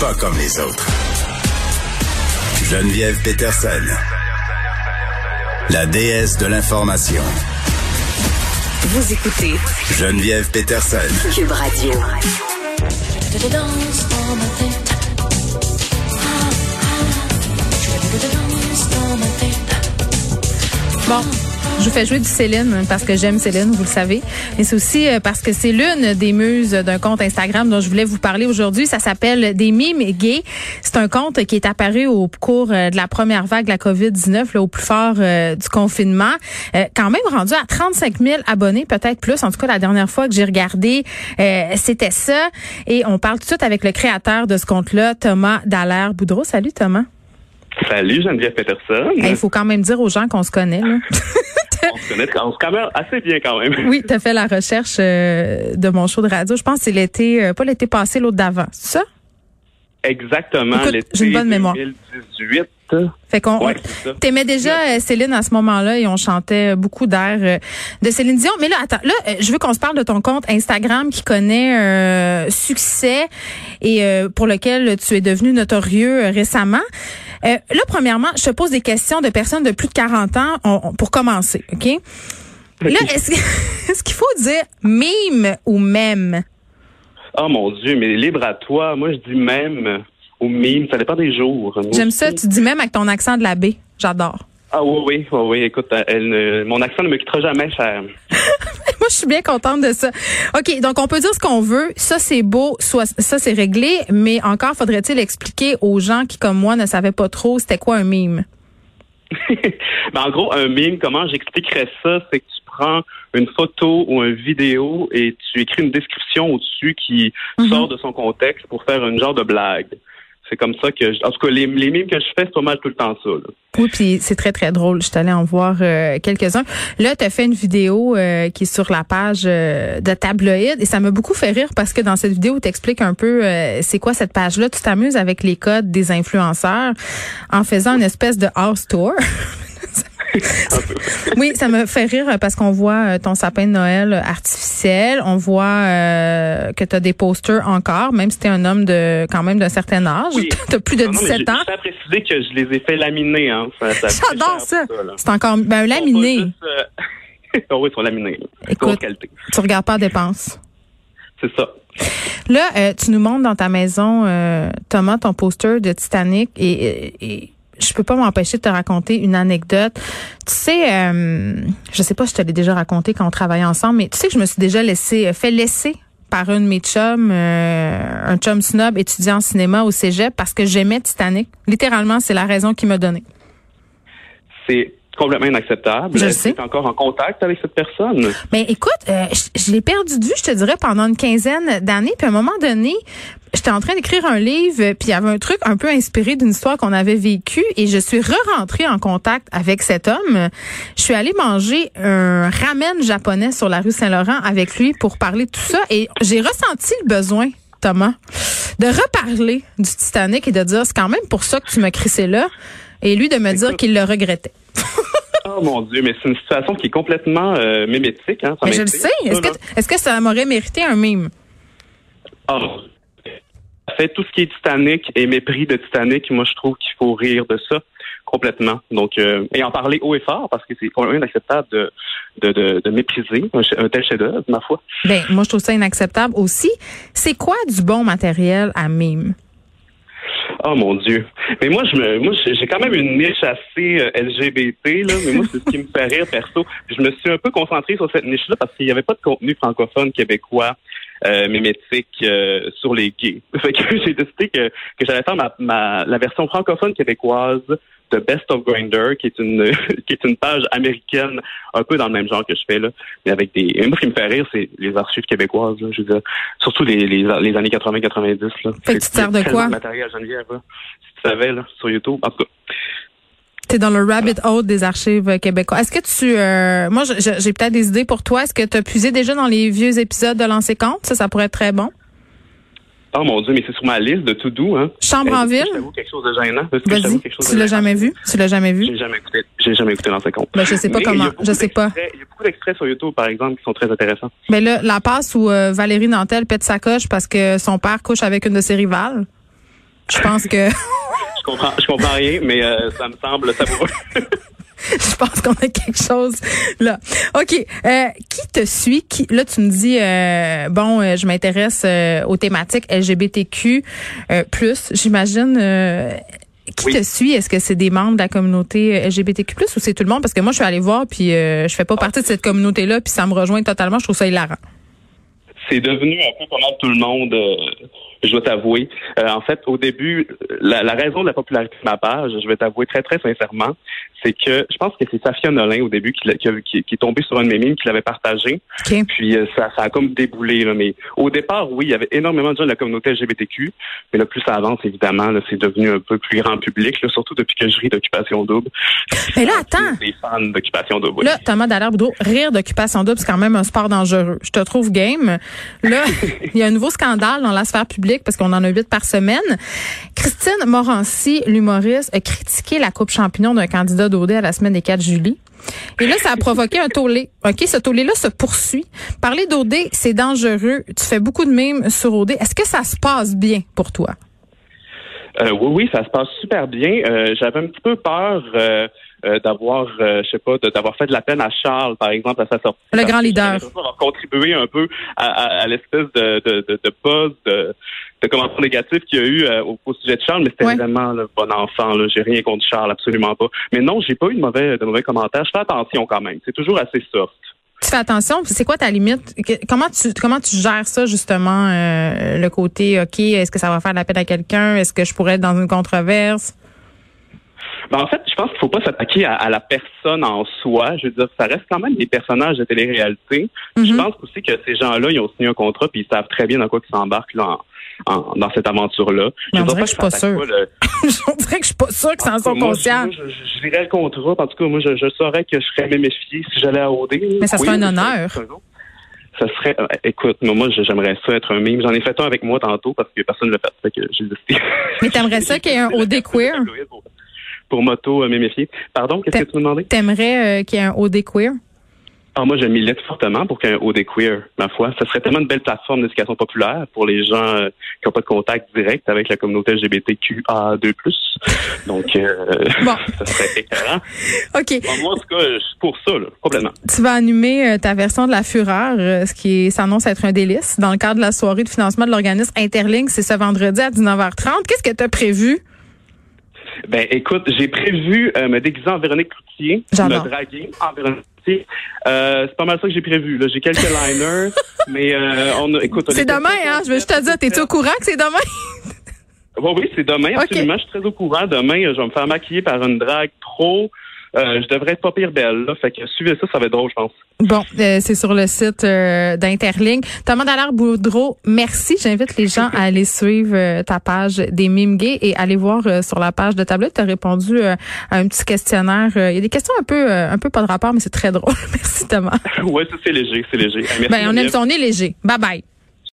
Pas comme les autres. Geneviève Peterson. La déesse de l'information. Vous écoutez Geneviève Peterson. Cube Radio. Bon, je vous fais jouer du Céline parce que j'aime Céline, vous le savez. Mais c'est aussi euh, parce que c'est l'une des muses d'un compte Instagram dont je voulais vous parler aujourd'hui. Ça s'appelle Des mimes gays. C'est un compte qui est apparu au cours euh, de la première vague de la COVID-19, là, au plus fort euh, du confinement. quand même rendu à 35 000 abonnés, peut-être plus. En tout cas, la dernière fois que j'ai regardé, c'était ça. Et on parle tout de suite avec le créateur de ce compte-là, Thomas Dallaire-Boudreau. Salut Thomas. Salut Geneviève Peterson. Il faut quand même dire aux gens qu'on se connaît. Là. on se connaît on se connaît assez bien quand même. Oui, tu as fait la recherche euh, de mon show de radio. Je pense que c'est l'été, euh, pas l'été passé, l'autre d'avant. C'est ça? Exactement. J'ai une bonne mémoire. 2018. Fait qu'on t'aimais déjà euh, Céline à ce moment-là et on chantait beaucoup d'air de Céline Dion. Mais là, attends, là, je veux qu'on se parle de ton compte Instagram qui connaît succès et pour lequel tu es devenu notorieux récemment. Euh, là, premièrement, je te pose des questions de personnes de plus de 40 ans pour commencer, OK? Là, est-ce qu'il faut dire mime ou même? Oh mon Dieu, mais libre à toi. Moi, je dis même ou mime. Ça dépend des jours. J'aime ça. Tu dis même avec ton accent de la baie. J'adore. Ah oui, oui, oui, oui. Écoute, elle, mon accent ne me quittera jamais, cher. Moi, je suis bien contente de ça. OK, donc on peut dire ce qu'on veut. Ça, c'est beau. Soit, ça, c'est réglé. Mais encore, faudrait-il expliquer aux gens qui, comme moi, ne savaient pas trop c'était quoi un mime? ben, en gros, un mime, comment j'expliquerais ça? C'est que tu prends une photo ou une vidéo et tu écris une description au-dessus qui mm-hmm. sort de son contexte pour faire une genre de blague c'est comme ça que, en tout cas, les, les mimes que je fais, c'est pas mal tout le temps ça. Oui, puis c'est très, très drôle. Je suis allée en voir euh, quelques-uns. Là, tu as fait une vidéo euh, qui est sur la page euh, de Tabloïd et ça m'a beaucoup fait rire parce que dans cette vidéo, tu expliques un peu c'est quoi cette page-là. Tu t'amuses avec les codes des influenceurs en faisant une espèce de house tour. oui, ça me fait rire parce qu'on voit euh, ton sapin de Noël artificiel. On voit euh, que tu as des posters encore, même si tu es un homme de quand même d'un certain âge. tu as plus de 17 ans. Je préciser que je les ai fait laminer. Hein. J'adore ça. C'est encore ben, laminé. Euh, oh oui, ils sont laminés. Écoute, tu regardes pas dépenses. C'est ça. Là, tu nous montres dans ta maison, Thomas, ton poster de Titanic et je peux pas m'empêcher de te raconter une anecdote. Tu sais, euh, je sais pas si je te l'ai déjà raconté quand on travaillait ensemble, mais tu sais que je me suis déjà laissé fait laisser par un de mes chums, euh, un chum snob étudiant en cinéma au cégep parce que j'aimais Titanic. Littéralement, c'est la raison qu'il m'a donnée. C'est complètement inacceptable. Je sais. Tu es encore en contact avec cette personne? Mais écoute, euh, je, l'ai perdu de vue, je te dirais, pendant une quinzaine d'années. Puis à un moment donné, j'étais en train d'écrire un livre, puis il y avait un truc un peu inspiré d'une histoire qu'on avait vécue, et je suis re-rentrée en contact avec cet homme. Je suis allée manger un ramen japonais sur la rue Saint-Laurent avec lui pour parler de tout ça, et j'ai ressenti le besoin, Thomas, de reparler du Titanic et de dire, c'est quand même pour ça que tu m'as crissé là, et lui de me dire qu'il le regrettait. Oh mon Dieu, mais c'est une situation qui est complètement euh, mimétique. Hein, mais je le sais. Est-ce que, est que, ça m'aurait mérité un mime? Oh. Fait tout ce qui est Titanic et mépris de Titanic, moi je trouve qu'il faut rire de ça complètement. Donc euh, et en parler haut et fort parce que c'est inacceptable de de, de, mépriser un, tel chef-d'œuvre, ma foi. Ben moi je trouve ça inacceptable aussi. C'est quoi du bon matériel à mime? Oh mon Dieu. Mais moi, je me, moi, j'ai quand même une niche assez euh, LGBT, là, mais moi, c'est ce qui me fait rire perso. Je me suis un peu concentré sur cette niche-là parce qu'il n'y avait pas de contenu francophone québécois euh, euh, sur les gays. Fait que j'ai décidé que, que j'allais faire ma, ma, la version francophone québécoise The Best of Grinder, qui est une qui est une page américaine un peu dans le même genre que je fais là, mais avec des. Et moi, ce qui me fait rire, c'est les archives québécoises. Là, je veux dire, surtout les, les, les années 80-90. là. Fait que tu sers de quoi? matériel à Geneviève, là, si tu savais là, sur YouTube. En tout cas. T'es dans le rabbit hole des archives québécois. Est-ce que tu, euh, moi, j'ai peut-être des idées pour toi. Est-ce que tu as puisé déjà dans les vieux épisodes de Lancer Compte? Ça, ça pourrait être très bon. Oh mon Dieu, mais c'est sur ma liste de tout doux, hein. Chambre en que ville? Je quelque chose de gênant? Est-ce que je Vas-y. t'avoue quelque chose Tu l'as jamais vu? Tu l'as jamais vu? J'ai jamais écouté. J'ai jamais écouté dans ce compte. Ben, je sais pas Mais comment. Je sais pas. Il y a beaucoup d'extraits sur YouTube, par exemple, qui sont très intéressants. Mais là, la passe où euh, Valérie Nantel pète sa coche parce que son père couche avec une de ses rivales. Je pense que comprends, je comprends rien, mais euh, ça me semble savoureux. je pense qu'on a quelque chose là. OK, euh, qui te suit? Qui là tu me dis euh, bon, euh, je m'intéresse aux thématiques LGBTQ plus, j'imagine qui Oui. te suit? Est-ce que c'est des membres de la communauté LGBTQ ou c'est tout le monde? Parce que moi je suis allée voir puis je fais pas partie de cette communauté là puis ça me rejoint totalement, je trouve ça hilarant. C'est devenu un peu comme tout le monde, je dois t'avouer. Euh, en fait, au début, la, la raison de la popularité de ma page, je vais t'avouer très, très sincèrement, c'est que je pense que c'est Safia Nolin au début qui, qui, a- qui- qui est tombée sur un de mes mimes, qui l'avait partagé. Puis euh, ça, ça a comme déboulé. Là. Mais au départ, oui, il y avait énormément de gens de la communauté LGBTQ. Mais là, plus ça avance, évidemment, c'est devenu un peu plus grand public, là, surtout depuis que je ris d'Occupation Double. Mais là attends, Des fans d'Occupation Double. Là, Thomas Dallaire-Boudreau, rire d'occupation double, c'est quand même un sport dangereux. Je te trouve game. Là, il y a un nouveau scandale dans la sphère publique parce qu'on en a huit par semaine. Christine Morancy, l'humoriste, a critiqué la coupe champignon d'un candidat d'OD à la semaine des 4 juillet. Et là, ça a provoqué un tollé. OK, ce tollé-là se poursuit. Parler d'OD, c'est dangereux. Tu fais beaucoup de mimes sur OD. Est-ce que ça se passe bien pour toi? Euh, oui, oui, ça se passe super bien. Euh, J'avais un petit peu peur euh, euh, d'avoir, euh, je sais pas, d'avoir fait de la peine à Charles, par exemple, à sa sortie. Le grand leader. d'avoir contribué un peu à, à- à l'espèce de, de, de, de buzz, de, de commentaires négatifs qu'il y a eu euh, au, au sujet de Charles, mais c'était Ouais. vraiment le bon enfant. Là. J'ai rien contre Charles, absolument pas. Mais non, j'ai pas eu de mauvais, de mauvais commentaires. Je fais attention quand même. C'est toujours assez soft. Tu fais attention, c'est quoi ta limite? Comment tu comment tu gères ça justement euh, le côté OK, est-ce que ça va faire de la peine à quelqu'un? Est-ce que je pourrais être dans une controverse? Ben, en fait, je pense qu'il faut pas s'attaquer à, à la personne en soi. Je veux dire, ça reste quand même des personnages de télé-réalité. Je Mhm. pense aussi que ces gens-là, ils ont signé un contrat puis ils savent très bien dans quoi ils s'embarquent là, en, en- dans cette aventure-là. Dirait dire que je suis pas On dirait que je suis pas sûre que ça en sont conscients. Je, je, je lirais le contrat. En tout cas, moi, je, je saurais que je serais méfié si j'allais à OD. Mais ça Oui, serait un je honneur. Ça serait, euh, écoute, moi, moi, j'aimerais ça être un mime. J'en ai fait un avec moi tantôt parce que personne ne l'a fait. Fait que j'ai. Mais t'aimerais ça qu'il y ait un OD queer? Pour, moto euh, méfier. Pardon, qu'est-ce que tu me demandais? T'aimerais euh, qu'il y ait un OD queer? Ah, moi, je milite fortement pour qu'il y ait un OD queer, ma foi. Ça serait tellement une belle plateforme d'éducation populaire pour les gens euh, qui n'ont pas de contact direct avec la communauté LGBTQA2+. Donc, euh, Bon. ça serait écœurant. OK. Bon, moi, en tout cas, je suis pour ça, là, complètement. Tu vas animer euh, ta version de la fureur, ce qui s'annonce être un délice, dans le cadre de la soirée de financement de l'organisme Interlink. C'est ce vendredi à 19h30. Qu'est-ce que tu as prévu? Ben, écoute, j'ai prévu euh, me déguiser en Véronique Cloutier, J'adore. me draguer en Véronique. Euh, c'est pas mal ça que j'ai prévu. Là, j'ai quelques liners, mais euh, on a, écoute, C'est demain, hein? Je veux juste te dire, t'es-tu au courant que c'est demain? Oui, oui, c'est demain, absolument. Je suis très au courant. Demain, euh, je vais me faire maquiller par une drague pro. Euh, je devrais être pas pire belle, là. Fait que suivez ça, ça va être drôle, je pense. Bon, euh, c'est sur le site euh, d'Interlink. Thomas Dallaire-Boudreau, merci. J'invite les gens à aller suivre euh, ta page des mimes gays et aller voir euh, sur la page de Tablette. Tu as répondu euh, à un petit questionnaire. Euh, Il y a des questions un peu euh, un peu pas de rapport, mais c'est très drôle. merci Thomas. ouais, ça, c'est léger, c'est léger. Merci, Ben, on aime son nez léger. Bye bye.